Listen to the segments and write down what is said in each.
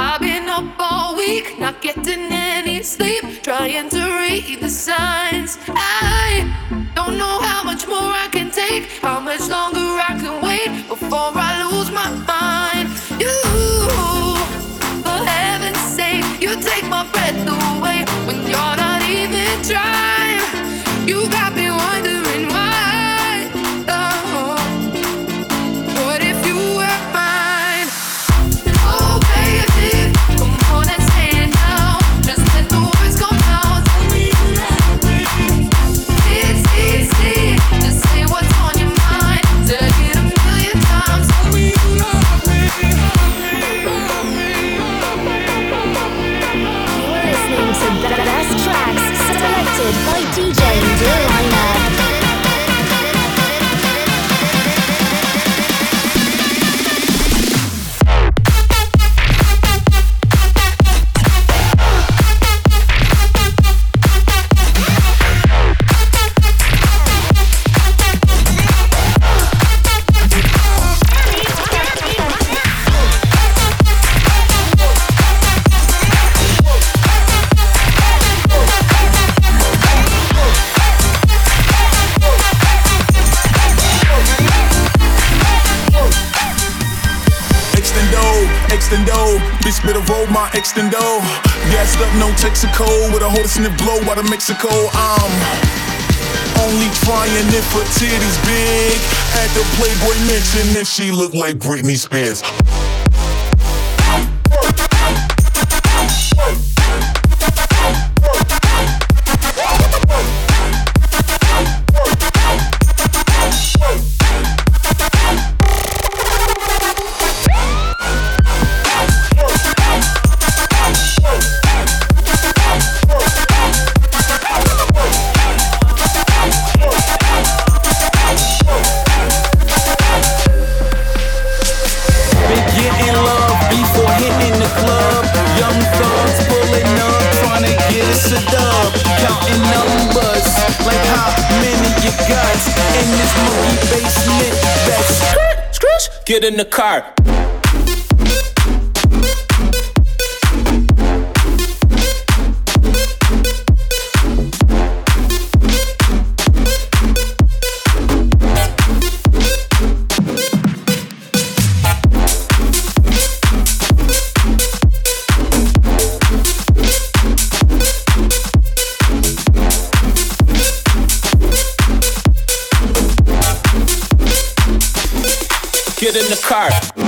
I've been up all week, not getting any sleep, trying to read the signs. I don't know how much more I can take, how much longer I can wait before I lose. extendo. Bitch, better roll my extendo. Gassed up, no Texaco. With a whole snip blow out of Mexico. I'm only trying if her titties big. At the Playboy Mansion, if she look like Britney Spears. Get in the car. Get in the car.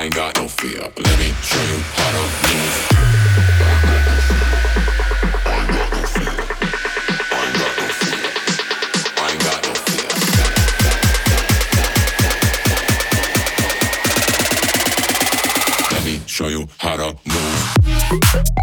I ain't got no fear. Let me show you how to move. I got no fear. I got no fear. I got no fear. Let me show you how to move.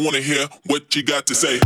I wanna hear what you got to say.